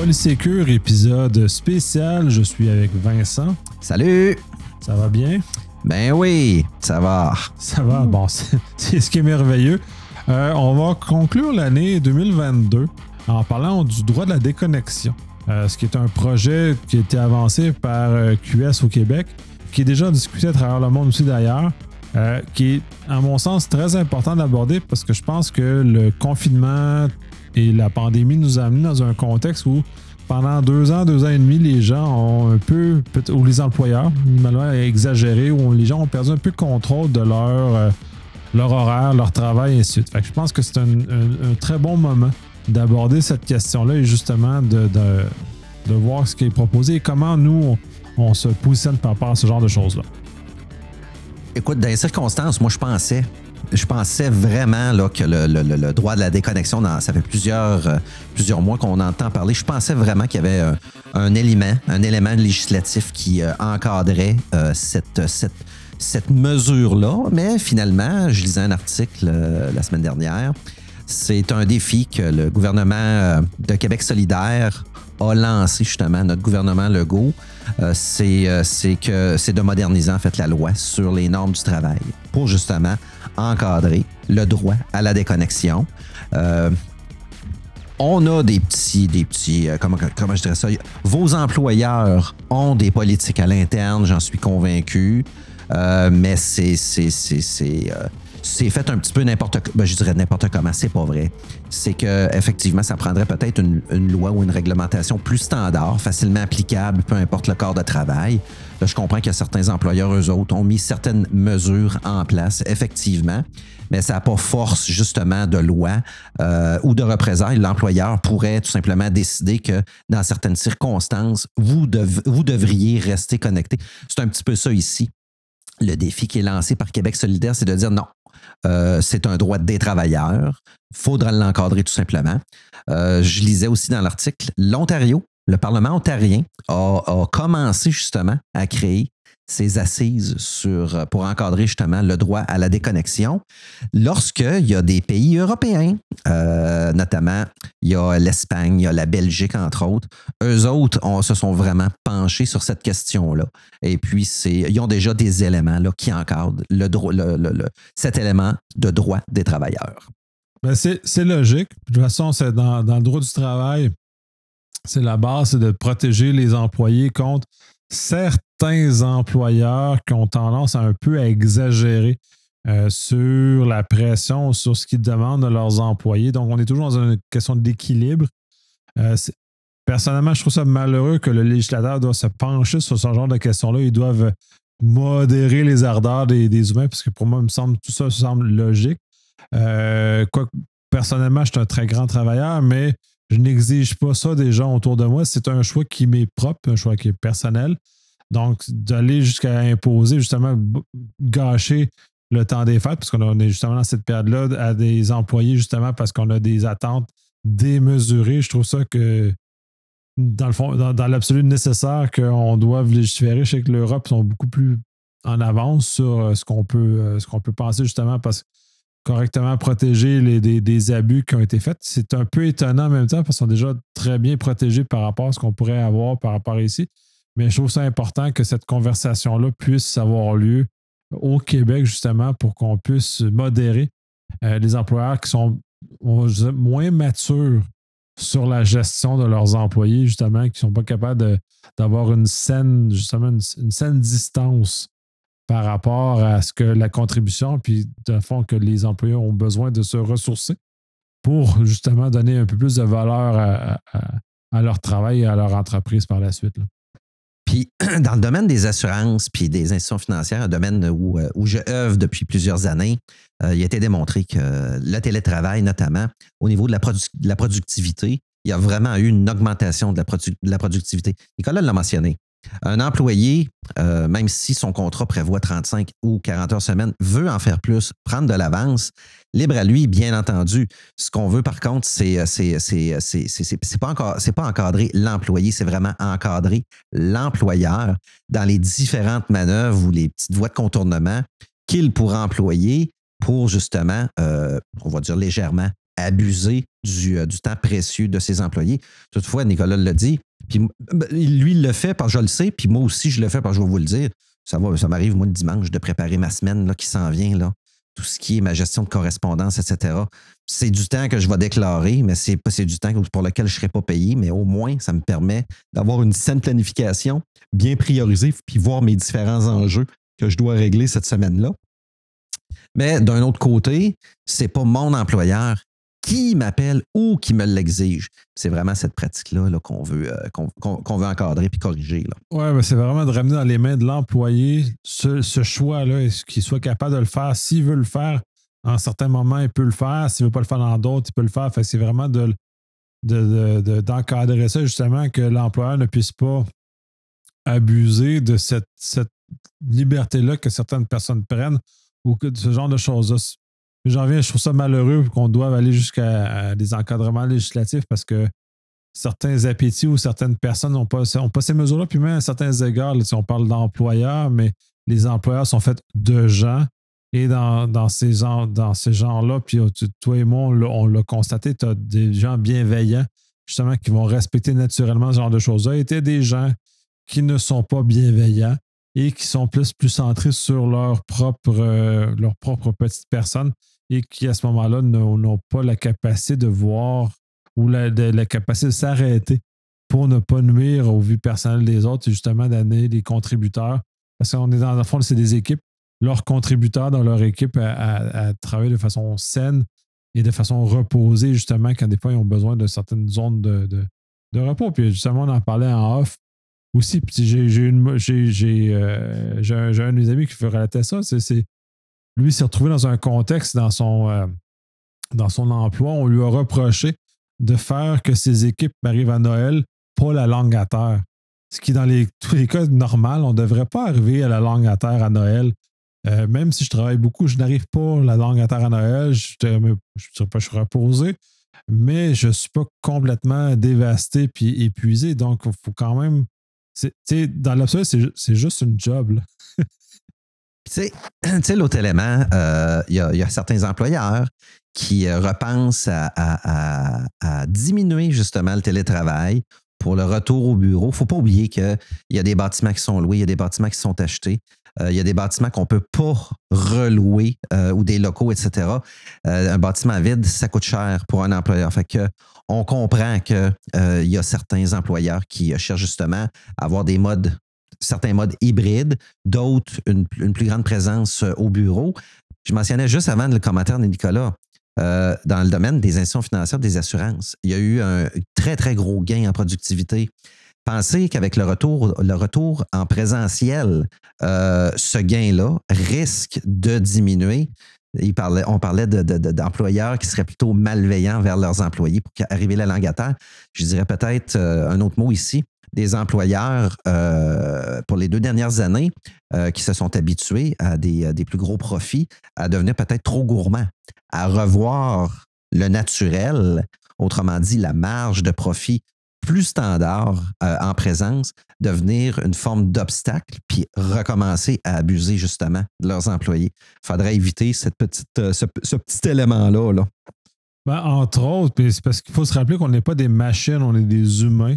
Polysécure, épisode spécial. Je suis avec Vincent. Salut! Ça va bien? Ben oui, ça va. Ça va, bon, c'est ce qui est merveilleux. Euh, on va conclure l'année 2022 en parlant du droit de la déconnexion, euh, ce qui est un projet qui a été avancé par euh, QS au Québec, qui est déjà discuté à travers le monde aussi d'ailleurs, qui est, à mon sens, très important d'aborder parce que je pense que le confinement et la pandémie nous a amenés dans un contexte où pendant deux ans, deux ans et demi, les gens ont un peu, ou les employeurs, malheureusement exagéré, où les gens ont perdu un peu le contrôle de leur, euh, leur horaire, leur travail, et ainsi de suite. Fait que je pense que c'est un, très bon moment d'aborder cette question-là et justement de, de, de voir ce qui est proposé et comment nous, on, on se positionne par rapport à ce genre de choses-là. Écoute, dans les circonstances, moi, je pensais, je pensais vraiment là, que le, droit de la déconnexion, ça fait plusieurs, euh, plusieurs mois qu'on entend parler. Je pensais vraiment qu'il y avait euh, un élément, un élément législatif qui euh, encadrait cette, cette, cette mesure-là. Mais finalement, je lisais un article la semaine dernière. C'est un défi que le gouvernement de Québec solidaire a lancé justement, notre gouvernement Legault. Euh, c'est que c'est de moderniser en fait la loi sur les normes du travail pour justement encadrer le droit à la déconnexion. Euh, on a des petits, des petits, euh, comment, comment je dirais ça? Vos employeurs ont des politiques à l'interne, j'en suis convaincu. Euh, mais c'est, c'est, c'est, c'est, c'est fait un petit peu n'importe ben, je dirais n'importe comment, c'est pas vrai. C'est que effectivement, ça prendrait peut-être une, loi ou une réglementation plus standard, facilement applicable, peu importe le corps de travail. Là, je comprends que certains employeurs, eux autres, ont mis certaines mesures en place, effectivement, mais ça n'a pas force justement de loi euh, ou de représailles. L'employeur pourrait tout simplement décider que dans certaines circonstances, vous, vous devriez rester connecté. C'est un petit peu ça ici. Le défi qui est lancé par Québec solidaire, c'est de dire non, euh, c'est un droit des travailleurs. Il faudra l'encadrer tout simplement. Euh, je lisais aussi dans l'article, l'Ontario, le Parlement ontarien a commencé justement à créer ces assises sur, pour encadrer justement le droit à la déconnexion lorsqu'il y a des pays européens, euh, notamment il y a l'Espagne, il y a la Belgique entre autres, eux autres se sont vraiment penchés sur cette question-là. Et puis, ils ont déjà des éléments là, qui encadrent le, le- le- le- cet élément de droit des travailleurs. Ben, c'est c'est logique. De toute façon, c'est dans, dans le droit du travail, c'est la base, c'est de protéger les employés contre certains employeurs qui ont tendance un peu à exagérer euh, sur la pression, sur ce qu'ils demandent de leurs employés. Donc, on est toujours dans une question d'équilibre. Euh, personnellement, je trouve ça malheureux que le législateur doit se pencher sur ce genre de questions-là. Ils doivent modérer les ardeurs des, humains, parce que pour moi, me semble tout ça semble logique. Euh, quoi personnellement, je suis un très grand travailleur, mais je n'exige pas ça des gens autour de moi. C'est un choix qui m'est propre, un choix qui est personnel. Donc, d'aller jusqu'à imposer, justement, gâcher le temps des fêtes, parce qu'on est justement dans cette période-là, à des employés, justement, parce qu'on a des attentes démesurées. Je trouve ça que, dans le fond, dans l'absolu nécessaire qu'on doive légiférer. Je sais que l'Europe sont beaucoup plus en avance sur euh, ce qu'on peut, euh, ce qu'on peut penser, justement, parce que correctement protéger les, des, abus qui ont été faits. C'est un peu étonnant en même temps parce qu'ils sont déjà très bien protégés par rapport à ce qu'on pourrait avoir par rapport ici. Mais je trouve ça important que cette conversation-là puisse avoir lieu au Québec, justement, pour qu'on puisse modérer euh, les employeurs qui sont moins matures sur la gestion de leurs employés, justement, qui ne sont pas capables d'avoir une saine, justement, une saine distance par rapport à ce que la contribution, puis de fond que les employés ont besoin de se ressourcer pour justement donner un peu plus de valeur à, leur travail et à leur entreprise par la suite. Puis, dans le domaine des assurances puis des institutions financières, un domaine où, euh, où je œuvre depuis plusieurs années, euh, il a été démontré que le télétravail, notamment au niveau de la, la productivité, il y a vraiment eu une augmentation de la, de la productivité. Nicolas l'a mentionné. Un employé, euh, même si son contrat prévoit 35 ou 40 heures semaine, veut en faire plus, prendre de l'avance, libre à lui, bien entendu. Ce qu'on veut, par contre, c'est c'est- c'est- c'est- pas, encore- pas encadrer l'employé, c'est vraiment encadrer l'employeur dans les différentes manœuvres ou les petites voies de contournement qu'il pourra employer pour justement, euh, on va dire légèrement, abuser du, du temps précieux de ses employés. Toutefois, Nicolas l'a dit, puis lui, il le fait parce que je le sais, puis moi aussi, je le fais parce que je vais vous le dire. Ça, ça m'arrive, moi, le dimanche, de préparer ma semaine là, qui s'en vient. Là tout ce qui est ma gestion de correspondance, etc. C'est du temps que je vais déclarer, mais c'est, c'est du temps pour lequel je ne serai pas payé, mais au moins, ça me permet d'avoir une saine planification, bien priorisée, puis voir mes différents enjeux que je dois régler cette semaine-là. Mais d'un autre côté, c'est pas mon employeur qui m'appelle ou qui me l'exige. C'est vraiment cette pratique-là qu'on veut, euh, veut encadrer puis corriger. Oui, c'est vraiment de ramener dans les mains de l'employé ce, choix-là, qu'il soit capable de le faire. S'il veut le faire, en certains moments, il peut le faire. S'il ne veut pas le faire dans d'autres, il peut le faire. c'est vraiment de, d'encadrer ça, justement, que l'employeur ne puisse pas abuser de cette, cette liberté-là que certaines personnes prennent ou que ce genre de choses-là. J'en viens, je trouve ça malheureux qu'on doive aller jusqu'à des encadrements législatifs parce que certains appétits ou certaines personnes n'ont pas, ces mesures-là. Puis même à certains égards, si on parle d'employeurs, mais les employeurs sont faits de gens. Et dans, ces, dans ces genres-là, puis toi et moi, on l'a constaté, tu as des gens bienveillants, justement, qui vont respecter naturellement ce genre de choses-là. Et as des gens qui ne sont pas bienveillants et qui sont plus, plus centrés sur leur propre, euh, leur propre petite personne et qui, à ce moment-là, n'ont pas la capacité de voir ou la, capacité de s'arrêter pour ne pas nuire aux vues personnelles des autres et justement d'amener les contributeurs. Parce qu'on est dans le fond, c'est des équipes, leurs contributeurs dans leur équipe à, travailler de façon saine et de façon reposée, justement, quand des fois ils ont besoin de certaines zones de, de repos. Puis justement, on en parlait en off aussi. J'ai j'ai euh, un, un, de mes amis qui fait relater ça. C'est lui s'est retrouvé dans un contexte dans son, euh, dans emploi. On lui a reproché de faire que ses équipes arrivent à Noël pas la langue à terre. Ce qui, dans tous les cas normaux, on ne devrait pas arriver à la langue à terre à Noël. Euh, même si je travaille beaucoup, je n'arrive pas la langue à terre à Noël. Je ne dirais pas que je suis reposé, mais je ne suis pas complètement dévasté puis épuisé. Donc, il faut quand même dans l'absolu, c'est juste une job. tu sais, l'autre élément, euh, il y, a certains employeurs qui euh, repensent à, diminuer justement le télétravail pour le retour au bureau. Il ne faut pas oublier qu'il y a des bâtiments qui sont loués, il y a des bâtiments qui sont achetés. Euh, il y a des bâtiments qu'on ne peut pas relouer ou des locaux, etc. un bâtiment vide, ça coûte cher pour un employeur. Fait que on comprend qu'il y a certains employeurs qui cherchent justement à avoir des modes, certains modes hybrides, d'autres une, plus grande présence euh, au bureau. Je mentionnais juste avant le commentaire de Nicolas, euh, dans le domaine des institutions financières, des assurances, il y a eu un très, très gros gain en productivité. Pensez qu'avec le retour, en présentiel, ce gain-là risque de diminuer on parlait d'employeurs qui seraient plutôt malveillants vers leurs employés pour arriver la langue à terre. Je dirais peut-être euh, un autre mot ici, des employeurs euh, pour les deux dernières années euh, qui se sont habitués à des, des, plus gros profits, à devenir peut-être trop gourmands, à revoir le naturel, autrement dit la marge de profit plus standard euh, en présence devenir une forme d'obstacle puis recommencer à abuser justement de leurs employés. Il faudrait éviter cette petite, euh, ce, petit élément-là. Là. Ben, entre autres, c'est parce qu'il faut se rappeler qu'on n'est pas des machines, on est des humains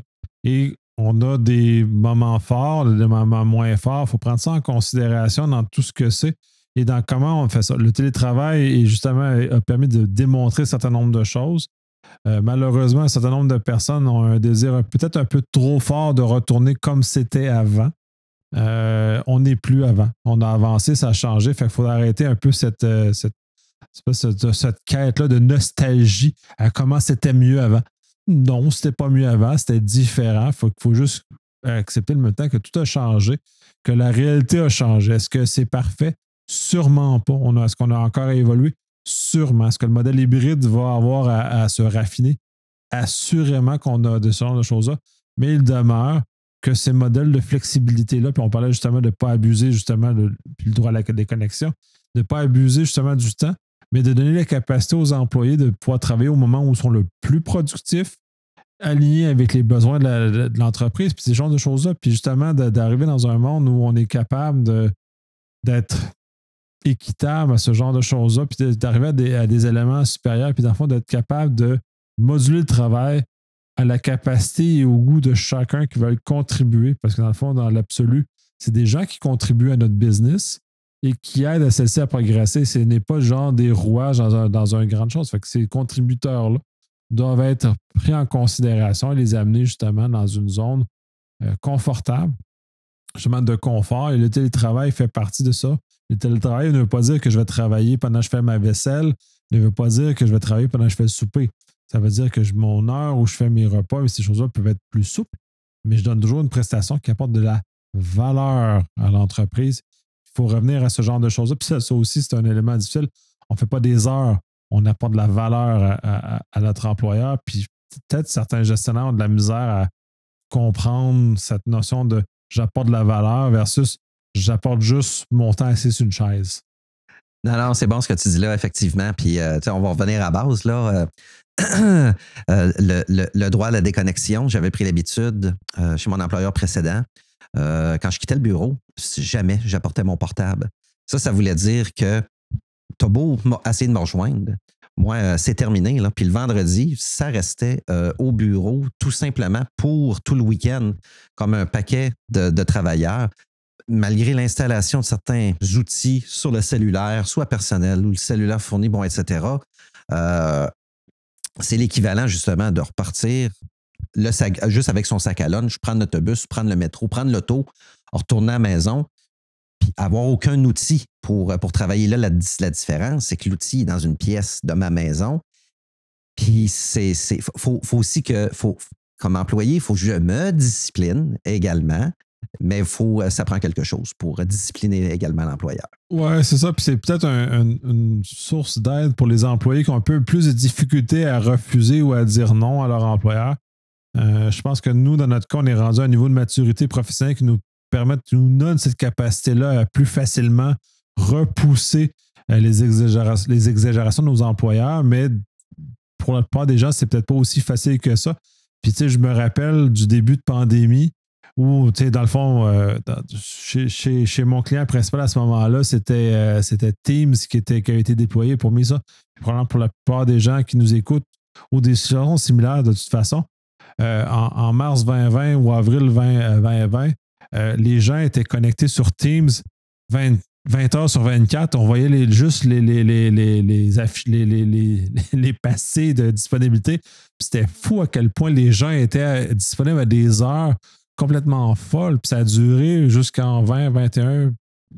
on a des moments forts, des moments moins forts. Il faut prendre ça en considération dans tout ce que c'est et dans comment on fait ça. Le télétravail, justement, a permis de démontrer un certain nombre de choses. Euh, malheureusement, un certain nombre de personnes ont un désir peut-être un peu trop fort de retourner comme c'était avant. Euh, on n'est plus avant. On a avancé, ça a changé. Fait faut arrêter un peu cette, euh, cette, cette quête-là de nostalgie à comment c'était mieux avant. Non, c'était pas mieux avant, c'était différent. Il faut, faut juste accepter le même temps que tout a changé, que la réalité a changé. Est-ce que c'est parfait? Sûrement pas. Est-ce qu'on a encore évolué? Sûrement. Est-ce que le modèle hybride va avoir à, se raffiner? Assurément qu'on a de ce genre de choses-là. Mais il demeure que ces modèles de flexibilité-là, puis on parlait justement de ne pas abuser justement le droit à la déconnexion, de ne pas abuser justement du temps, mais de donner la capacité aux employés de pouvoir travailler au moment où ils sont le plus productifs, alignés avec les besoins de l'entreprise, puis ces genres de choses-là, puis justement d'arriver dans un monde où on est capable d'être équitable à ce genre de choses-là, puis d'arriver à des, à des éléments supérieurs, puis dans le fond, d'être capable de moduler le travail à la capacité et au goût de chacun qui veut contribuer, parce que dans le fond, dans l'absolu, c'est des gens qui contribuent à notre business et qui aident à celle-ci à progresser. Ce n'est pas genre des rouages dans un, dans grand chose. Ces contributeurs-là doivent être pris en considération et les amener justement dans une zone euh, confortable, justement de confort. Et le télétravail fait partie de ça. Le télétravail ne veut pas dire que je vais travailler pendant que je fais ma vaisselle, ne veut pas dire que je vais travailler pendant que je fais le souper. Ça veut dire que mon heure où je fais mes repas et ces choses-là peuvent être plus souples, mais je donne toujours une prestation qui apporte de la valeur à l'entreprise. Faut revenir à ce genre de choses-là. Puis ça, aussi, c'est un élément difficile. On ne fait pas des heures, on apporte de la valeur à, notre employeur. Puis peut-être certains gestionnaires ont de la misère à comprendre cette notion de j'apporte de la valeur versus j'apporte juste mon temps assis sur une chaise. Non, non, c'est bon ce que tu dis là, effectivement. Puis, euh, on va revenir à base. Là. Euh, euh, le, droit à la déconnexion, j'avais pris l'habitude euh, chez mon employeur précédent. Euh, quand je quittais le bureau, jamais j'apportais mon portable. Ça, ça voulait dire que tu as beau essayer de me rejoindre. Moi, c'est terminé. Puis le vendredi, ça restait au bureau tout simplement pour tout le week-end, comme un paquet de, travailleurs malgré l'installation de certains outils sur le cellulaire, soit personnel ou le cellulaire fourni, bon, etc., c'est l'équivalent justement de repartir le juste avec son sac à lunch, prendre l'autobus, prendre le métro, prendre l'auto, retourner à la maison, puis avoir aucun outil pour, pour travailler là. La, différence, c'est que l'outil est dans une pièce de ma maison. Puis c'est. Faut, faut aussi que. Comme employé, il faut que je me discipline également mais faut, euh, ça prend quelque chose pour discipliner également l'employeur. Oui, c'est ça. Puis c'est peut-être une source d'aide pour les employés qui ont un peu plus de difficultés à refuser ou à dire non à leur employeur. Euh, je pense que nous, dans notre cas, on est rendu à un niveau de maturité professionnelle qui nous permet, nous donne cette capacité-là à plus facilement repousser euh, les, exagérations, de nos employeurs, mais pour la plupart des gens, c'est peut-être pas aussi facile que ça. Puis, tu sais, je me rappelle du début de pandémie, ou, tu sais, dans le fond, euh, chez, mon client principal à ce moment-là, c'était, Teams qui, était, qui a été déployé pour ça. Probablement pour la plupart des gens qui nous écoutent ou des situations similaires de toute façon. Euh, en, mars 2020 ou avril 2020, les gens étaient connectés sur Teams 20, 20 heures sur 24, on voyait les, juste les, les, les, les, passés de disponibilité. C'était fou à quel point les gens étaient disponibles à des heures complètement folle. Puis ça a duré jusqu'en 2021,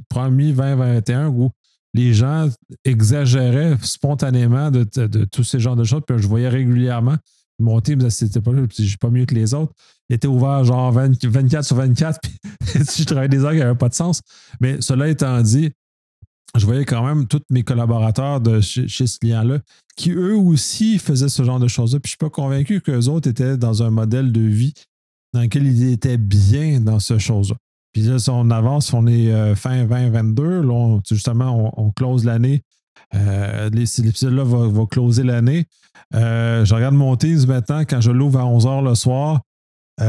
premier 2021, où les gens exagéraient spontanément de, tous ces genres de choses. Puis je voyais régulièrement mon team, c'était pas, je pas mieux que les autres, il était ouvert genre 24 sur 24. Puis je travaillais des heures qui n'avaient pas de sens. Mais cela étant dit, je voyais quand même tous mes collaborateurs de chez, ce client-là qui eux aussi faisaient ce genre de choses-là. Puis je suis pas convaincu qu'eux autres étaient dans un modèle de vie dans lequel il était bien dans ce chose-là. Puis là, si on avance, on est euh, fin 2022, là, justement, on, close l'année. Euh, l'épisode-là va, va, closer l'année. Euh, je regarde mon Teams maintenant quand je l'ouvre à 11h le soir.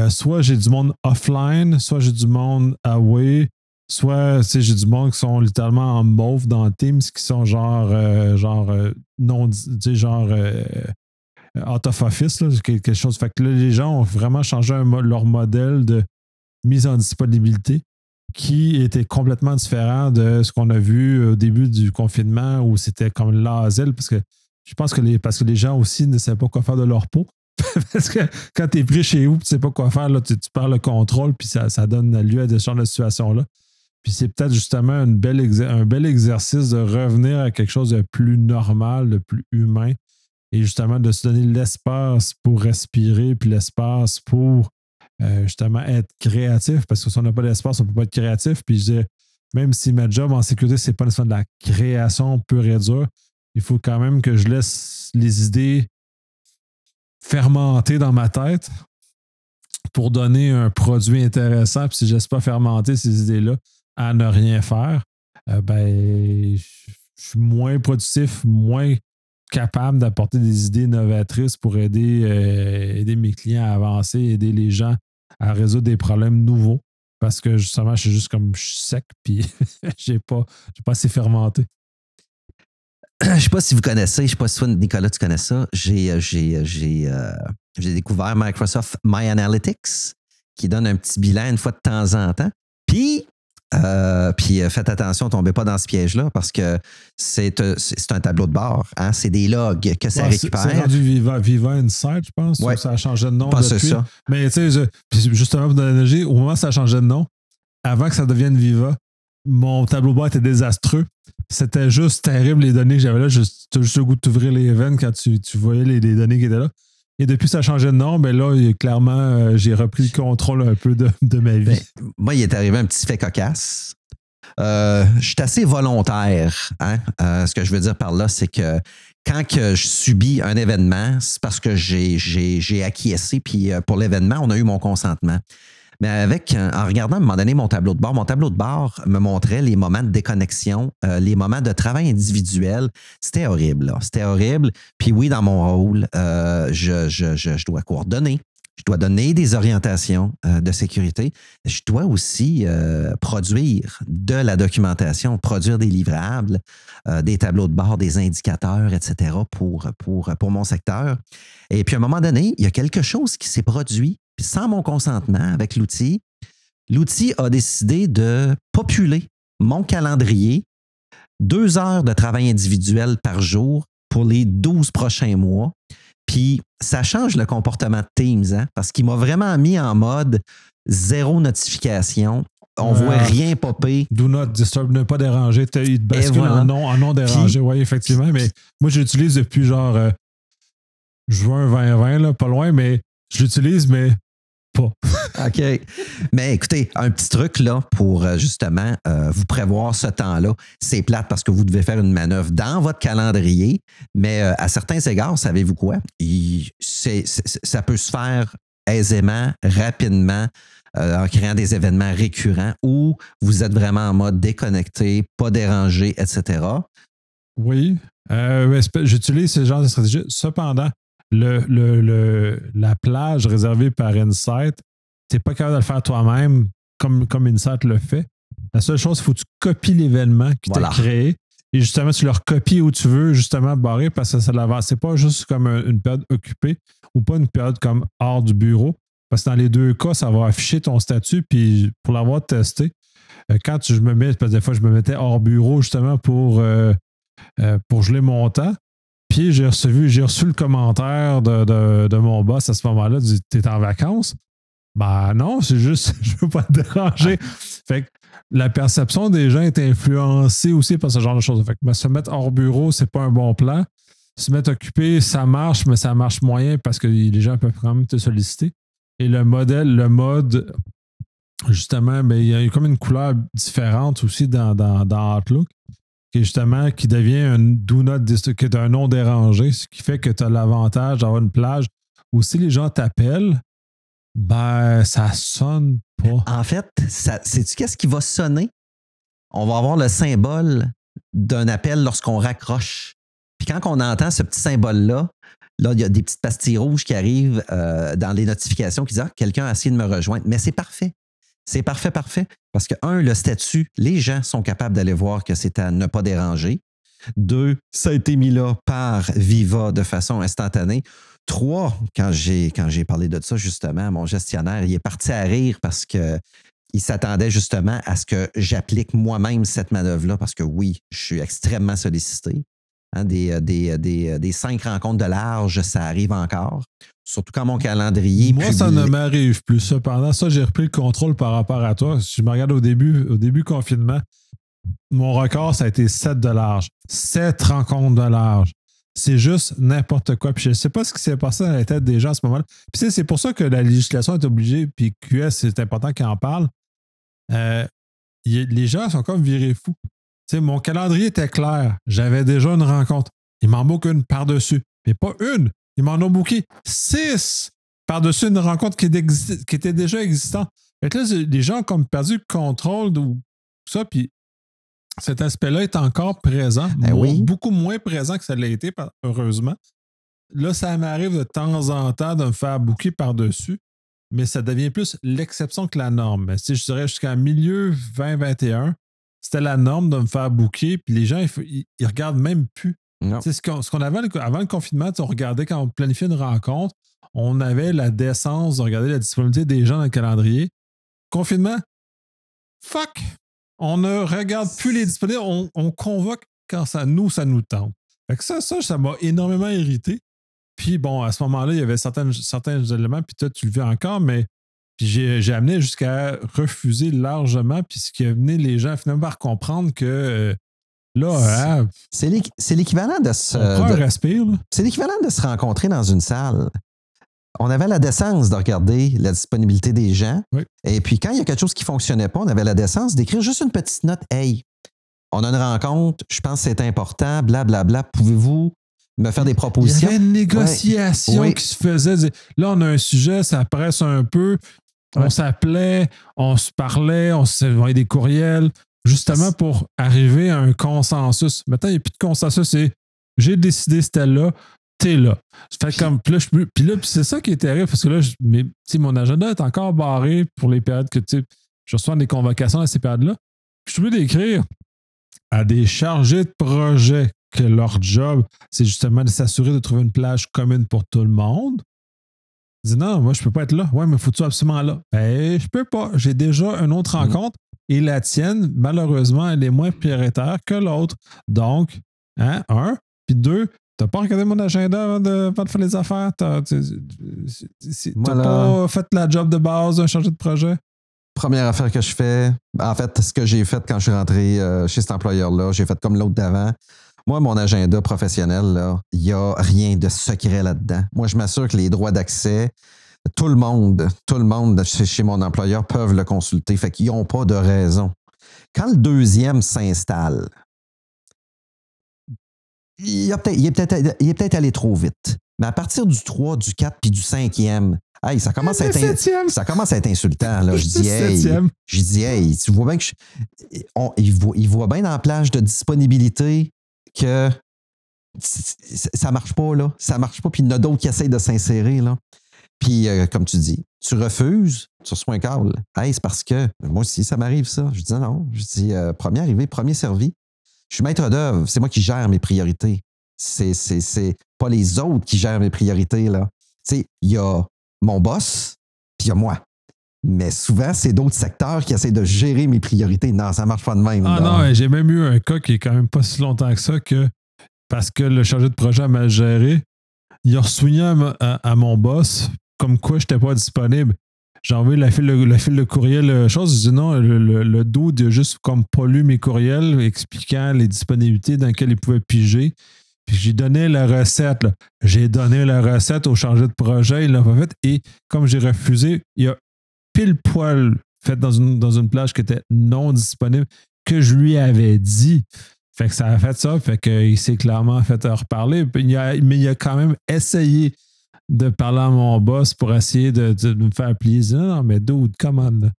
soit j'ai du monde offline, soit j'ai du monde away, soit j'ai du monde qui sont littéralement en mauve dans Teams, qui sont genre, genre non, genre out of office, quelque chose. Fait que là, les gens ont vraiment changé leur modèle de mise en disponibilité qui était complètement différent de ce qu'on a vu au début du confinement où c'était comme l'asile parce que je pense que les, parce que les gens aussi ne savaient pas quoi faire de leur peau. parce que quand tu es pris chez vous, tu ne sais pas quoi faire, là, tu, perds le contrôle, puis ça, ça donne lieu à des genre de situations-là. Puis c'est peut-être justement une belle un bel exercice de revenir à quelque chose de plus normal, de plus humain, et justement de se donner l'espace pour respirer, puis l'espace pour euh, justement être créatif, parce que si on n'a pas d'espace, on ne peut pas être créatif. Puis je dis, même si ma job en sécurité, ce n'est pas nécessairement de la création pure et dure, il faut quand même que je laisse les idées fermenter dans ma tête pour donner un produit intéressant. Puis si je laisse pas fermenter ces idées-là à ne rien faire, euh, ben, je suis moins productif, moins capable d'apporter des idées novatrices pour aider, euh, aider mes clients à avancer, aider les gens à résoudre des problèmes nouveaux. parce que justement, je suis juste comme je suis sec, puis j'ai pas, j'ai pas assez fermenté. Je sais pas si vous connaissez, je sais pas si toi, Nicolas, tu connais ça. J'ai, j'ai, j'ai, euh, j'ai découvert Microsoft My Analytics qui donne un petit bilan une fois de temps en temps. Puis, euh, puis euh, faites attention, tombez pas dans ce piège-là parce que c'est, euh, c'est un tableau de bord. Hein? C'est des logs que ça Ouais, récupère. C'est rendu Viva, Viva Insight, je pense. Ouais. Ça a changé de nom. Pense depuis. c'est ça. Mais tu sais, justement, pour donner l'énergie, au moment où ça a changé de nom, avant que ça devienne Viva, mon tableau de bord était désastreux. C'était juste terrible les données que j'avais là. Tu as juste le goût de t'ouvrir les veines quand tu, tu voyais les, les données qui étaient là. Et depuis ça a changé de nom, ben là, clairement, euh, j'ai repris le contrôle un peu de, de ma vie. Ben, moi, il est arrivé un petit fait cocasse. Euh, je suis assez volontaire. Hein? Euh, ce que je veux dire par là, c'est que quand que je subis un événement, c'est parce que j'ai, acquiescé. Puis pour l'événement, on a eu mon consentement. Mais avec, euh, en regardant à un moment donné mon tableau de bord, mon tableau de bord me montrait les moments de déconnexion, euh, les moments de travail individuel. C'était horrible. C'était horrible. Puis oui, dans mon rôle, euh, je, je, je, dois coordonner. Je dois donner des orientations de sécurité. Je dois aussi produire de la documentation, produire des livrables, des tableaux de bord, des indicateurs, etc. pour, pour, pour mon secteur. Et puis à un moment donné, il y a quelque chose qui s'est produit, puis sans mon consentement avec l'outil. L'outil a décidé de populer mon calendrier, deux heures de travail individuel par jour pour les 12 prochains mois. Puis ça change le comportement de Teams, hein, parce qu'il m'a vraiment mis en mode zéro notification. On Ah. voit rien popper. Do not disturb, ne pas déranger. Il te bascule voilà. en non, en non dérangé. Oui, effectivement. Mais moi, je l'utilise depuis genre euh, juin 2020, là, pas loin, mais je l'utilise, mais pas. OK. Mais écoutez, un petit truc là pour euh, justement euh, vous prévoir ce temps-là. C'est plate parce que vous devez faire une manœuvre dans votre calendrier, mais euh, à certains égards, savez-vous quoi? Il- ça peut se faire aisément, rapidement, euh, en créant des événements récurrents où vous êtes vraiment en mode déconnecté, pas dérangé, etc. Oui. J'utilise ce genre de stratégie. Cependant, le, le- le- la plage réservée par Insight, tu n'es pas capable de le faire toi-même comme, comme Insight le fait. La seule chose, il faut que tu copies l'événement qui Voilà. t'a créé et justement, tu le recopies où tu veux, justement, barrer parce que ça l'avance. C'est pas juste comme un- une période occupée ou pas une période comme hors du bureau. Parce que dans les deux cas, ça va afficher ton statut. Puis pour l'avoir testé, euh, quand tu- je me mets, parce que des fois, je me mettais hors bureau justement pour, euh, euh, pour geler mon temps. Puis j'ai reçu, j'ai reçu le commentaire de, de- de mon boss à ce moment-là, du T'es en vacances? Ben non, c'est juste, je veux pas te déranger. Fait que la perception des gens est influencée aussi par ce genre de choses. Fait que ben, se mettre hors bureau, c'est pas un bon plan. Se mettre occupé, ça marche, mais ça marche moyen parce que les gens peuvent quand même te solliciter. Et le modèle, le mode, justement, ben, il y a comme une couleur différente aussi dans, dans, dans Outlook, justement qui devient un do not est un non dérangé, ce qui fait que tu as l'avantage d'avoir une plage où si les gens t'appellent, ben ça sonne pas. En fait, sais-tu qu'est-ce qui va sonner? On va avoir le symbole d'un appel lorsqu'on raccroche. Puis quand on entend ce petit symbole-là, là, il y a des petites pastilles rouges qui arrivent euh, dans les notifications qui disent Ah, quelqu'un a essayé de me rejoindre. Mais c'est parfait. C'est parfait, parfait. Parce que, un, le statut, les gens sont capables d'aller voir que c'est à ne pas déranger. Deux, ça a été mis là par Viva de façon instantanée. Trois, quand j'ai, quand j'ai parlé de ça, justement, mon gestionnaire, il est parti à rire parce que il s'attendait justement à ce que j'applique moi-même cette manœuvre-là parce que oui, je suis extrêmement sollicité. Hein, des, euh, des, euh, des, euh, des cinq rencontres de large, ça arrive encore. Surtout quand mon calendrier. Moi, ça ne m'arrive plus. Cependant, ça, j'ai repris le contrôle par rapport à toi. Si je me regarde au début, au début confinement, mon record, ça a été 7 de large. 7 rencontres de large. C'est juste n'importe quoi. Puis je ne sais pas ce qui s'est passé dans la tête des gens à ce moment-là. Puis c'est pour ça que la législation est obligée, puis QS, c'est important qu'il en parle. Euh, les gens sont comme virés fous. Mon calendrier était clair. J'avais déjà une rencontre. Il m'en boucle une par-dessus. Mais pas une. Ils m'en ont booké six par-dessus une rencontre qui, était exi- qui était déjà existante. Fait que là, les gens ont comme perdu le contrôle de tout ça, puis cet aspect-là est encore présent, Ben oui. beaucoup moins présent que ça l'a été, heureusement. Là, ça m'arrive de temps en temps de me faire booker par-dessus. mais ça devient plus l'exception que la norme. Si je dirais jusqu'en milieu 2021, c'était la norme de me faire booker, puis les gens, ils, ils regardent même plus. C'est ce qu'on avait avant le confinement, on regardait quand on planifiait une rencontre, on avait la décence de regarder la disponibilité des gens dans le calendrier. Confinement, fuck! On ne regarde plus les disponibles, on, convoque quand ça nous, ça nous tente. ça, ça, ça m'a énormément irrité. Puis bon, à ce moment-là, il y avait certains, certains éléments, puis toi, tu le vis encore, mais j'ai amené jusqu'à refuser largement, puis ce qui a amené les gens finalement par comprendre que euh, là, hein, c'est l'équivalent de se. C'est l'équivalent de se rencontrer dans une salle. On avait la décence de regarder la disponibilité des gens. Et puis, quand il y a quelque chose qui ne fonctionnait pas, on avait la décence d'écrire juste une petite note. Hey, on a une rencontre, je pense que c'est important, blablabla. Bla, bla. Pouvez-vous me faire des propositions. Il y avait une négociation qui se faisait. Là, on a un sujet, ça presse un peu. On s'appelait, on se parlait, on s'envoyait des courriels, justement pour arriver à un consensus. Maintenant, il n'y a plus de consensus. C'est j'ai décidé, c'était là, t'es là. Fait comme, puis là, puis là c'est ça qui est terrible parce que là, mais, mon agenda est encore barré pour les périodes que je reçois des convocations à ces périodes-là. Je suis obligé d'écrire à des chargés de projet que leur job, c'est justement de s'assurer de trouver une plage commune pour tout le monde. Non, moi, je peux pas être là. Ouais, mais faut-tu absolument là? Ben, je peux pas. J'ai déjà une autre mm. rencontre et la tienne, malheureusement, elle est moins prioritaire que l'autre. Donc, hein, un. Puis deux, t'as pas regardé mon agenda avant de, faire les affaires? T'as pas fait la job de base d'un chargé de projet? Première affaire que je fais, en fait, ce que j'ai fait quand je suis rentré euh, chez cet employeur-là, j'ai fait comme l'autre d'avant. Moi, mon agenda professionnel, il n'y a rien de secret là-dedans. Moi, je m'assure que les droits d'accès, tout le monde, tout le monde chez mon employeur peuvent le consulter. Fait qu'ils n'ont pas de raison. Quand le deuxième s'installe, il, est peut-être allé trop vite. Mais à partir du 3, du 4 puis du 5e, ça, commence à être ça commence à être insultant. Là. Je dis, hey, je dis, hey, tu vois bien que il, voit, il voit bien dans la plage de disponibilité que ça marche pas, là. Ça marche pas. Puis il y en a d'autres qui essayent de s'insérer, là. Puis, euh, comme tu dis, tu refuses, tu reçois un câble. Hey, c'est parce que moi aussi, ça m'arrive, ça. Je dis non. Je dis euh, premier arrivé, premier servi. Je suis maître d'œuvre. C'est moi qui gère mes priorités. C'est, c'est, pas les autres qui gèrent mes priorités, là. Tu sais, il y a mon boss, puis il y a moi. Mais souvent, c'est d'autres secteurs qui essaient de gérer mes priorités. Non, ça marche pas de même. Ah non, j'ai même eu un cas qui est quand même pas si longtemps que ça que parce que le chargé de projet a mal géré, il a souligné à, mon boss comme quoi je n'étais pas disponible. J'ai envoyé la file, de, file de courriel, euh, chose. Je dis non, le, le, le dude a juste comme pas lu mes courriels expliquant les disponibilités dans lesquelles il pouvait piger. Puis j'ai donné la recette. J'ai donné la recette au chargé de projet, il l'a pas fait. Et comme j'ai refusé, il a pile poil fait dans une, dans une plage qui était non disponible que je lui avais dit. Fait que ça a fait ça, fait qu'il s'est clairement fait reparler. mais il a quand même essayé de parler à mon boss pour essayer de, me faire plaisir. Non, mais dude, commande.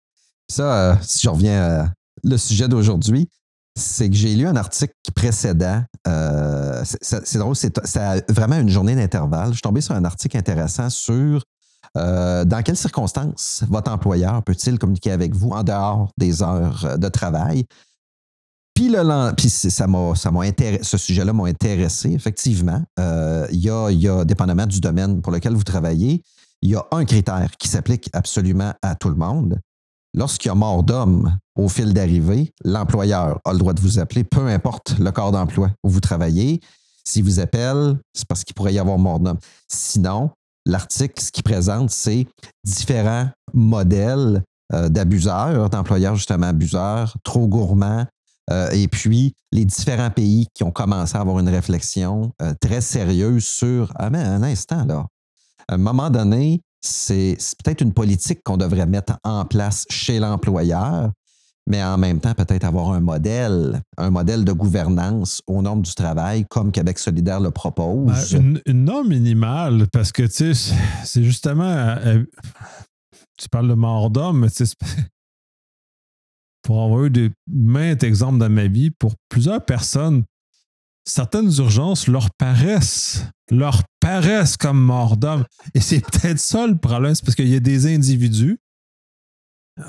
Ça, euh, si je reviens à le sujet d'aujourd'hui, c'est que j'ai lu un article précédent. Euh, c'est drôle, c'est vraiment une journée d'intervalle. Je suis tombé sur un article intéressant sur euh, dans quelles circonstances votre employeur peut-il communiquer avec vous en dehors des heures de travail? Puis, le, puis ça m'a, ça m'a ce sujet-là m'a intéressé, effectivement. Euh, il, y a, y a, dépendamment du domaine pour lequel vous travaillez, il y a un critère qui s'applique absolument à tout le monde. Lorsqu'il y a mort d'homme au fil d'arrivée, l'employeur a le droit de vous appeler, peu importe le corps d'emploi où vous travaillez. S'il vous appelle, c'est parce qu'il pourrait y avoir mort d'homme. Sinon, l'article, ce qu'il présente, c'est différents modèles euh, d'abuseurs, d'employeurs justement abuseurs, trop gourmands, euh, et puis les différents pays qui ont commencé à avoir une réflexion euh, très sérieuse sur Ah, mais un instant, là. À un moment donné, c'est peut-être une politique qu'on devrait mettre en place chez l'employeur, mais en même temps, peut-être avoir un modèle, un modèle de gouvernance aux normes du travail, comme Québec solidaire le propose. Ben, une, norme minimale, parce que, tu sais, c'est justement. Euh, euh, tu parles de mort d'homme, mais tu sais, pour avoir eu des maintes exemples dans ma vie, pour plusieurs personnes, certaines urgences leur paraissent, leur paraissent comme mort d'homme. Et c'est peut-être ça le problème, c'est parce qu'il y a des individus euh,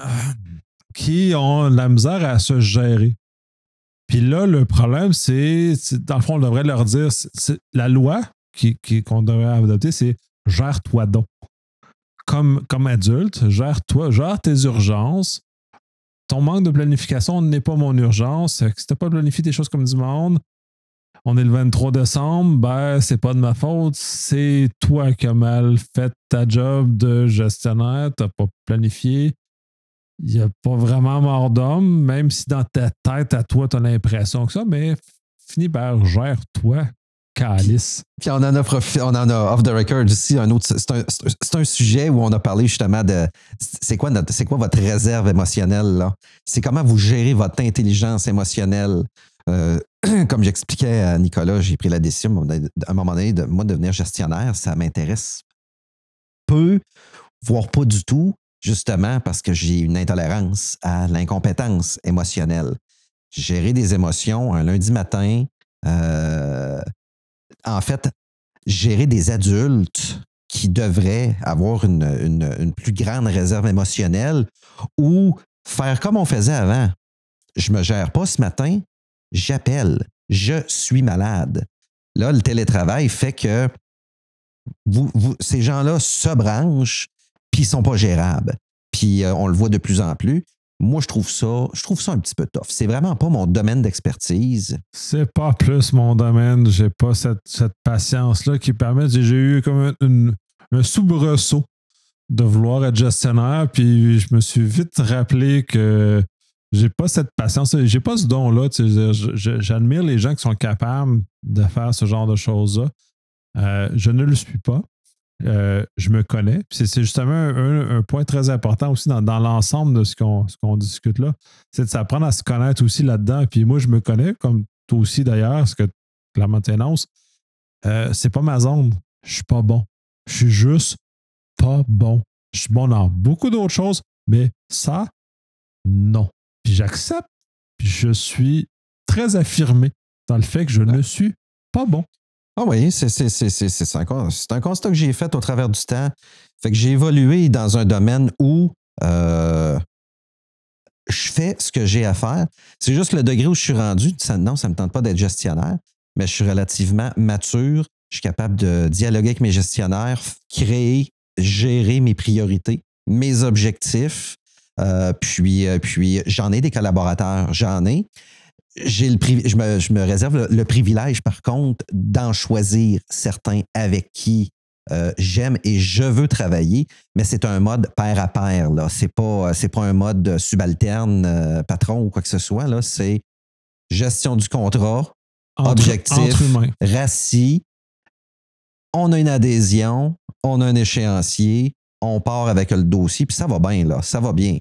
qui ont la misère à se gérer. Puis là, le problème, c'est, dans le fond, on devrait leur dire, la loi qu'on qui, devrait adopter, c'est gère-toi donc. Comme, comme adulte, gère-toi, gère tes urgences. Ton manque de planification n'est pas mon urgence. Si tu n'as pas planifié tes choses comme du monde, on est le 23 décembre, ben, c'est pas de ma faute. C'est toi qui as mal fait ta job de gestionnaire. Tu n'as pas planifié. Il n'y a pas vraiment mort d'homme, même si dans ta tête, à toi, tu as l'impression que ça, mais finis par gère-toi, calice. Puis on en a, on en a off the record ici un autre. C'est un, sujet où on a parlé justement de c'est quoi, quoi votre réserve émotionnelle? C'est comment vous gérez votre intelligence émotionnelle? Euh, comme j'expliquais à Nicolas, j'ai pris la décision à un moment donné de moi devenir gestionnaire. Ça m'intéresse peu, voire pas du tout, justement parce que j'ai une intolérance à l'incompétence émotionnelle. Gérer des émotions un lundi matin, euh, en fait, gérer des adultes qui devraient avoir une, plus grande réserve émotionnelle ou faire comme on faisait avant. Je me gère pas ce matin, j'appelle, je suis malade. Là, le télétravail fait que vous, ces gens-là se branchent, puis ils sont pas gérables. Puis euh, on le voit de plus en plus. Moi, je trouve ça, je trouve ça un petit peu tough. C'est vraiment pas mon domaine d'expertise. C'est pas plus mon domaine. J'ai pas cette, patience-là qui permet. J'ai eu comme un, un soubresaut de vouloir être gestionnaire, puis je me suis vite rappelé que j'ai pas cette patience, j'ai pas ce don-là. J'admire les gens qui sont capables de faire ce genre de choses-là. Euh, je ne le suis pas. Euh, je me connais. C'est justement un, point très important aussi dans, l'ensemble de ce qu'on discute là. C'est de s'apprendre à se connaître aussi là-dedans. Puis moi, je me connais, comme toi aussi d'ailleurs, parce que la maintenance, euh, c'est pas ma zone. Je suis pas bon. Je suis juste pas bon. Je suis bon dans beaucoup d'autres choses, mais ça, non j'accepte, puis je suis très affirmé dans le fait que je ne suis pas bon. Ah oui, c'est un, constat que j'ai fait au travers du temps. Fait que j'ai évolué dans un domaine où euh, je fais ce que j'ai à faire. C'est juste le degré où je suis rendu. non, ça ne me tente pas d'être gestionnaire, mais je suis relativement mature. Je suis capable de dialoguer avec mes gestionnaires, créer, gérer mes priorités, mes objectifs, euh, euh, puis j'en ai des collaborateurs, j'en ai. J'ai le je, me, je me réserve le, privilège, par contre, d'en choisir certains avec qui euh, j'aime et je veux travailler, mais c'est un mode pair à pair. Ce n'est pas, pas un mode subalterne, patron ou quoi que ce soit. Là. C'est gestion du contrat, objectif, raci. On a une adhésion, on a un échéancier, on part avec le dossier, puis ça va bien, là. Ça va bien.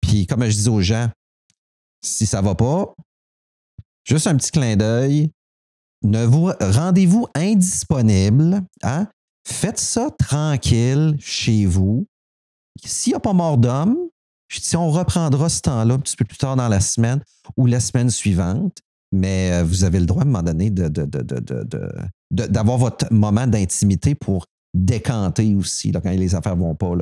Puis, comme je dis aux gens, si ça va pas, juste un petit clin d'œil. Ne vous rendez-vous indisponible. Hein? Faites ça tranquille chez vous. S'il n'y a pas mort d'homme, si on reprendra ce temps-là un petit peu plus tard dans la semaine ou la semaine suivante. Mais euh, vous avez le droit à un moment donné d'avoir votre moment d'intimité pour décanter aussi quand les affaires vont pas.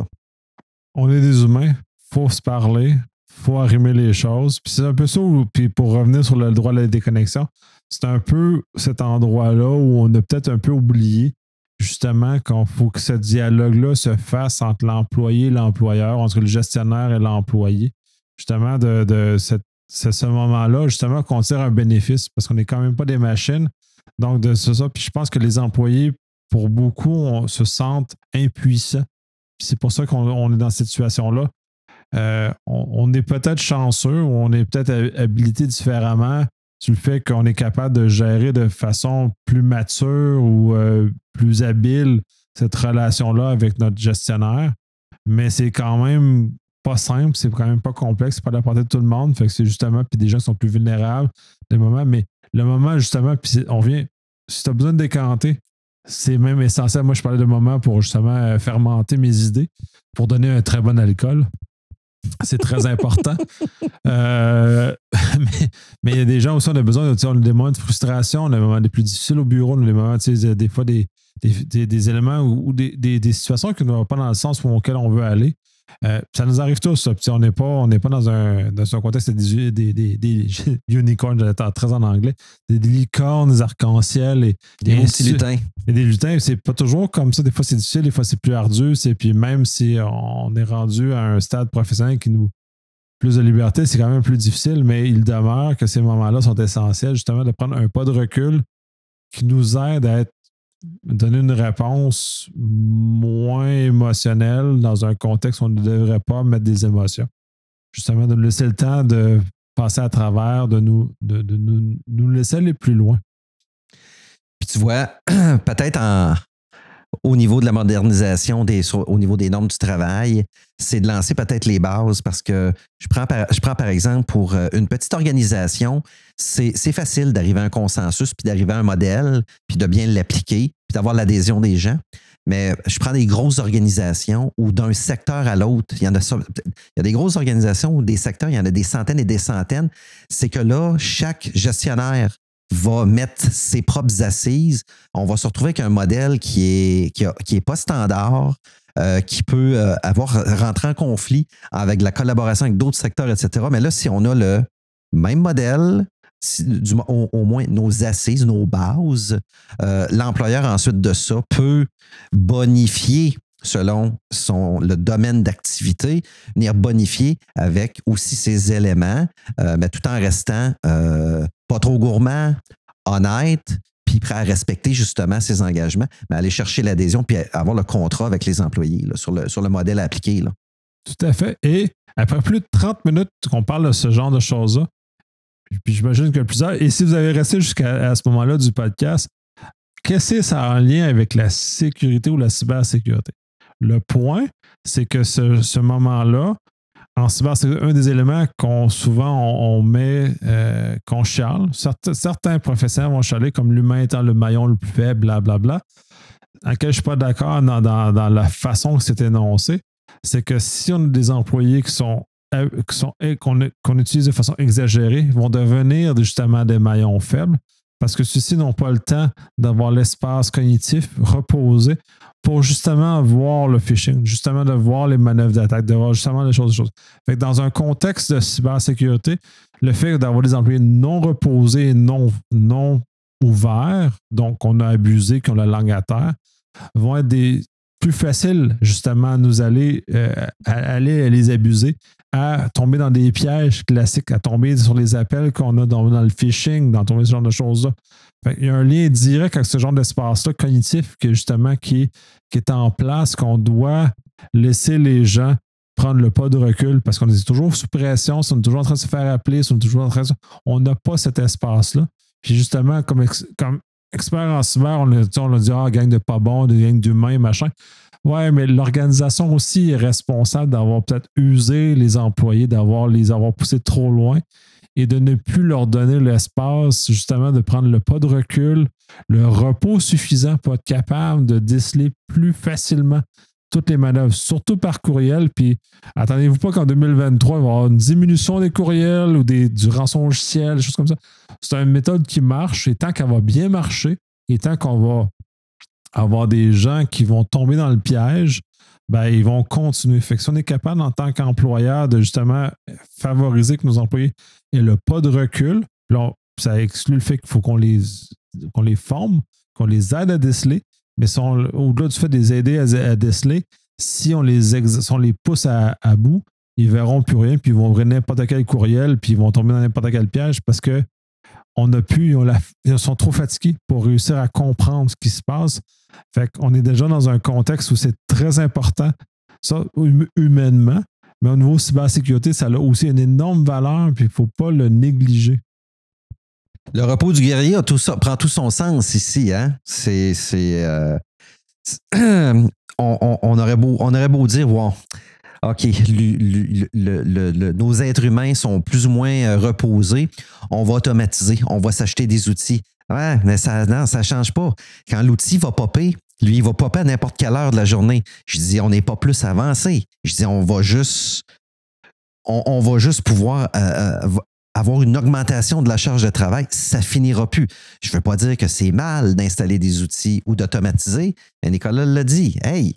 On est des humains, faut se parler, faut arrimer les choses. Puis c'est un peu ça, puis pour revenir sur le droit de la déconnexion, c'est un peu cet endroit-là où on a peut-être un peu oublié justement qu'il faut que ce dialogue-là se fasse entre l'employé et l'employeur, entre le gestionnaire et l'employé. Justement, de, c'est ce moment-là, justement, qu'on tire un bénéfice parce qu'on n'est quand même pas des machines. Donc, de ça. Puis je pense que les employés pour beaucoup, se sentent impuissants. C'est pour ça qu'on est dans cette situation-là. Euh, on, est peut-être chanceux ou on est peut-être habilité différemment sur le fait qu'on est capable de gérer de façon plus mature ou euh, plus habile cette relation-là avec notre gestionnaire. Mais c'est quand même pas simple, c'est quand même pas complexe, c'est pas la portée de tout le monde. C'est justement, puis des gens sont plus vulnérables, des moments, mais le moment justement, puis on vient, si tu as besoin de décanter, c'est même essentiel. Moi, je parlais de moment pour justement fermenter mes idées, pour donner un très bon alcool. C'est très important. Euh, mais, il y a des gens aussi, on a besoin, a des moments de frustration, on a des moments les plus difficiles au bureau, on a des moments, des fois, des, des, éléments ou, des, situations qui ne vont pas dans le sens auquel on veut aller. Euh, ça nous arrive tous. Ça. On n'est pas, pas dans, un, dans un contexte des, des, des, des unicorns, j'étais très en anglais, des, licornes, des arcs-en-ciel. Et, des lutins. Et des lutins, c'est pas toujours comme ça. Des fois, c'est difficile, des fois, c'est plus ardu. Et puis, même si on est rendu à un stade professionnel qui nous plus de liberté, c'est quand même plus difficile, mais il demeure que ces moments-là sont essentiels, justement, de prendre un pas de recul qui nous aide à être donner une réponse moins émotionnelle dans un contexte où on ne devrait pas mettre des émotions. Justement, de nous laisser le temps de passer à travers, de nous, de, nous, laisser aller plus loin. Puis tu vois, peut-être en, au niveau de la modernisation, des, au niveau des normes du travail, c'est de lancer peut-être les bases parce que je prends par, je prends par exemple pour euh, une petite organisation, c'est facile d'arriver à un consensus, puis d'arriver à un modèle, puis de bien l'appliquer, puis d'avoir l'adhésion des gens. Mais je prends des grosses organisations où d'un secteur à l'autre, il y a il y a des grosses organisations où des secteurs, il y en a des centaines et des centaines. C'est que là, chaque gestionnaire va mettre ses propres assises, on va se retrouver avec un modèle qui est, qui, est pas standard, euh, qui peut euh, avoir rentrer en conflit avec la collaboration avec d'autres secteurs, etc. Mais là, si on a le même modèle, au, moins nos assises, nos bases, euh, l'employeur ensuite de ça peut bonifier selon son, le domaine d'activité, venir bonifier avec aussi ses éléments, mais tout en restant pas trop gourmand, honnête, puis prêt à respecter justement ses engagements, mais aller chercher l'adhésion puis avoir le contrat avec les employés sur, le, sur le modèle appliqué. Là. Tout à fait. Et après plus de 30 minutes qu'on parle de ce genre de choses-là, puis j'imagine que plusieurs, et si vous avez resté jusqu'à ce moment-là du podcast, qu'est-ce que ça a en lien avec la sécurité ou la cybersécurité? Le point, c'est que ce, ce moment-là, en c'est un des éléments qu'on souvent met, euh, qu'on chiale. Certains, professeurs vont chialer comme l'humain étant le maillon le plus faible, blablabla. En lequel je ne suis pas d'accord dans, la façon que c'est énoncé. C'est que si on a des employés qui sont euh, qu'on utilise de façon exagérée, vont devenir justement des maillons faibles parce que ceux-ci n'ont pas le temps d'avoir l'espace cognitif reposé pour justement voir le phishing, justement de voir les manœuvres d'attaque, de voir justement les choses. choses. Dans un contexte de cybersécurité, le fait d'avoir des employés non reposés et non, non ouverts, donc on a abusé, qui ont la langue à terre, vont être des plus faciles justement à nous aller, euh, aller les abuser, à tomber dans des pièges classiques, à tomber sur les appels qu'on a dans, le phishing, dans tomber ce genre de choses-là. Il y a un lien direct avec ce genre d'espace-là cognitif justement qui, qui est en place, qu'on doit laisser les gens prendre le pas de recul parce qu'on est toujours sous pression, on est toujours en train de se faire appeler, on toujours en train de... On n'a pas cet espace-là. Puis justement, comme, comme expert en cyber, on a, on dit Ah, gang de pas bon, des gangs d'humains, machin. Ouais, mais l'organisation aussi est responsable d'avoir peut-être usé les employés, d'avoir les avoir poussés trop loin et de ne plus leur donner l'espace, justement, de prendre le pas de recul, le repos suffisant pour être capable de déceler plus facilement toutes les manœuvres, surtout par courriel. Puis attendez-vous pas qu'en 2023, il va y avoir une diminution des courriels ou des, du rançon logiciel, des choses comme ça. C'est une méthode qui marche et tant qu'elle va bien marcher et tant qu'on va avoir des gens qui vont tomber dans le piège, ben, ils vont continuer. Fait que si on est capable, en tant qu'employeur, de justement favoriser que nos employés aient le pas de recul, ça exclut le fait qu'il faut qu'on les, qu'on les forme, qu'on les aide à déceler, mais au-delà du fait de les aider à, déceler, si on les, on les pousse à, bout, ils verront plus rien, puis ils vont ouvrir n'importe quel courriel, puis ils vont tomber dans n'importe quel piège parce que on a pu, ils, sont trop fatigués pour réussir à comprendre ce qui se passe. Fait qu'on est déjà dans un contexte où c'est très important, ça, hum, humainement, mais au niveau cybersécurité, ça a aussi une énorme valeur, puis il ne faut pas le négliger. Le repos du guerrier a tout ça, prend tout son sens ici. Hein? C'est. Euh, on, aurait beau, on aurait beau dire, wow, OK, nos êtres humains sont plus ou moins euh, reposés. On va automatiser, on va s'acheter des outils. Ouais, mais ça non, change pas. Quand l'outil va popper, lui, il va popper à n'importe quelle heure de la journée. Je dis, on n'est pas plus avancé. Je dis, on va juste on, on va juste pouvoir euh, euh, avoir une augmentation de la charge de travail, ça finira plus. Je ne veux pas dire que c'est mal d'installer des outils ou d'automatiser, mais Nicolas l'a dit. Hey,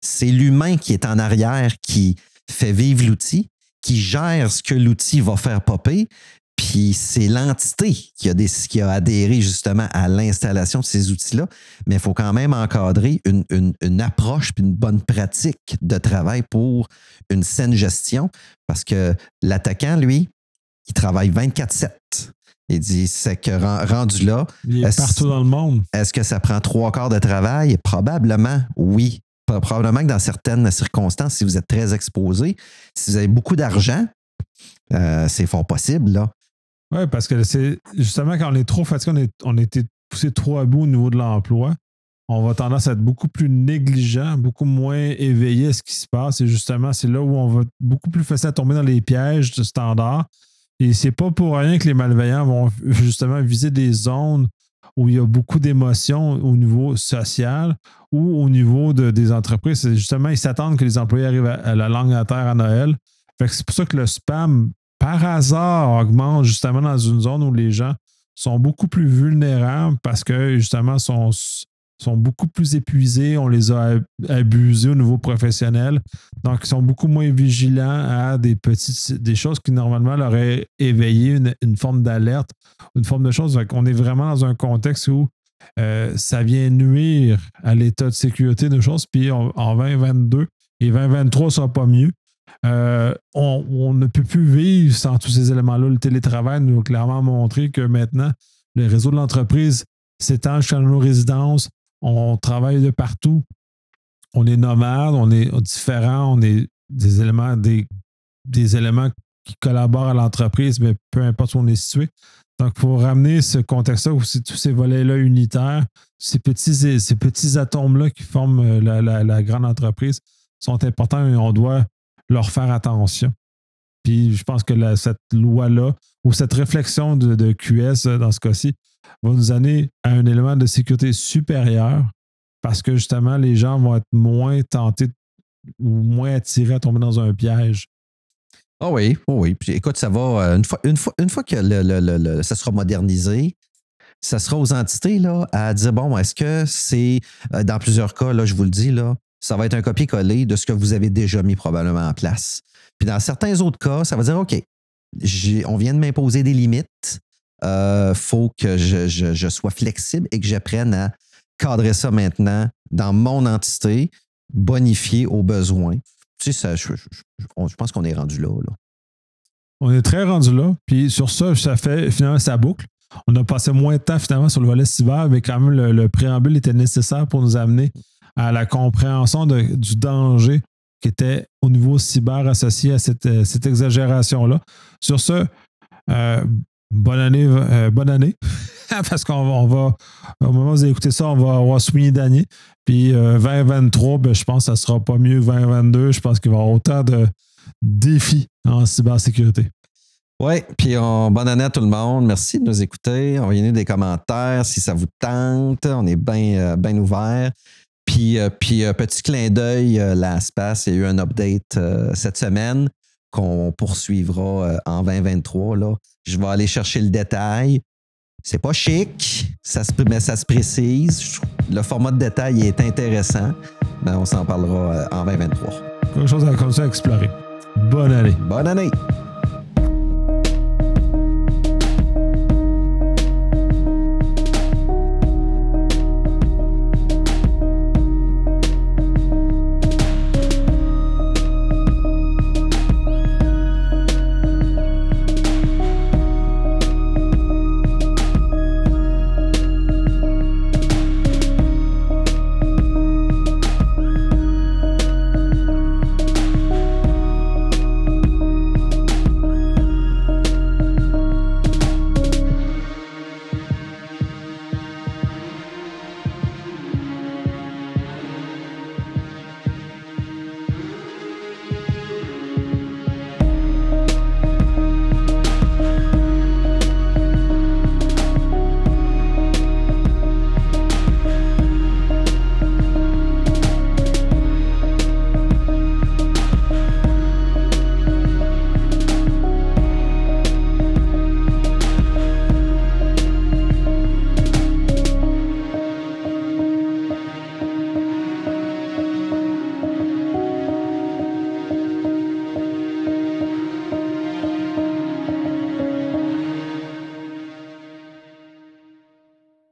c'est l'humain qui est en arrière qui fait vivre l'outil, qui gère ce que l'outil va faire popper, puis c'est l'entité qui a, des, qui a adhéré justement à l'installation de ces outils-là, mais il faut quand même encadrer une, une, une approche puis une bonne pratique de travail pour une saine gestion, parce que l'attaquant, lui, il travaille 24-7. Il dit, c'est que rendu là. Il est, partout dans le monde. Est-ce que ça prend trois quarts de travail? Probablement, oui. Probablement que dans certaines circonstances, si vous êtes très exposé, si vous avez beaucoup d'argent, euh, c'est fort possible, là. Oui, parce que c'est justement quand on est trop fatigué, on, est, a été poussé trop à bout au niveau de l'emploi, on va tendance à être beaucoup plus négligent, beaucoup moins éveillé à ce qui se passe. Et justement, c'est là où on va beaucoup plus facile à tomber dans les pièges de standard et c'est pas pour rien que les malveillants vont justement viser des zones où il y a beaucoup d'émotions au niveau social ou au niveau des entreprises. Justement, ils s'attendent que les employés arrivent à, la langue à terre à Noël. c'est pour ça que le spam, par hasard, augmente justement dans une zone où les gens sont beaucoup plus vulnérables parce que justement sont, sont beaucoup plus épuisés, on les a abusés au niveau professionnel. Donc, ils sont beaucoup moins vigilants à des petites choses qui normalement leur auraient éveillé une, forme d'alerte, une forme de chose. on est vraiment dans un contexte où euh, ça vient nuire à l'état de sécurité de choses. Puis en 2022 et 2023 ne sera pas mieux. Euh, on, ne peut plus vivre sans tous ces éléments-là. Le télétravail nous a clairement montré que maintenant, le réseau de l'entreprise s'étend jusqu'à nos résidences, on travaille de partout. On est nomade, on est différent, on est des éléments, des, éléments qui collaborent à l'entreprise, mais peu importe où on est situé. Donc, pour ramener ce contexte-là, aussi tous ces volets-là unitaires, ces petits, ces petits atomes-là qui forment euh, la, grande entreprise sont importants et on doit leur faire attention. Puis je pense que cette loi-là, ou cette réflexion de, QS euh, dans ce cas-ci, va nous amener à un élément de sécurité supérieur parce que justement, les gens vont être moins tentés ou moins attirés à tomber dans un piège. Ah oui, oui. Puis, écoute, ça va. Euh, une fois, une fois, une fois que ça sera modernisé, ça sera aux entités là, à dire bon, est-ce que c'est, euh, dans plusieurs cas, là, je vous le dis, là, ça va être un copier-coller de ce que vous avez déjà mis probablement en place. Puis dans certains autres cas, ça va dire OK, on vient de m'imposer des limites il euh, faut que je, sois flexible et que j'apprenne à cadrer ça maintenant dans mon entité, bonifier aux besoins. Tu sais, je, pense qu'on est rendu là, On est très rendu là. Puis sur ça, ça fait finalement sa boucle. On a passé moins de temps finalement sur le volet cyber, mais quand même le, préambule était nécessaire pour nous amener à la compréhension du danger qui était au niveau cyber associé à cette, exagération-là. Sur ce, euh, bonne année, euh, bonne année. Parce qu'on va, au moment où vous écoutez ça, on va avoir souligné d'année. Puis 2023, euh, ben, je pense que ça ne sera pas mieux que 2022. Je pense qu'il va y avoir autant de défis en cybersécurité. Oui, puis bonne année à tout le monde. Merci de nous écouter. Envoyez-nous des commentaires si ça vous tente. On est bien euh, ouvert. Puis, puis petit clin d'œil, l'espace, il y a eu un update cette semaine qu'on poursuivra en 2023. Là. Je vais aller chercher le détail. C'est pas chic, ça se, mais ça se précise. Le format de détail est intéressant. Mais on s'en parlera euh, en 2023. Quelque chose à, à explorer. Bonne année. Bonne année.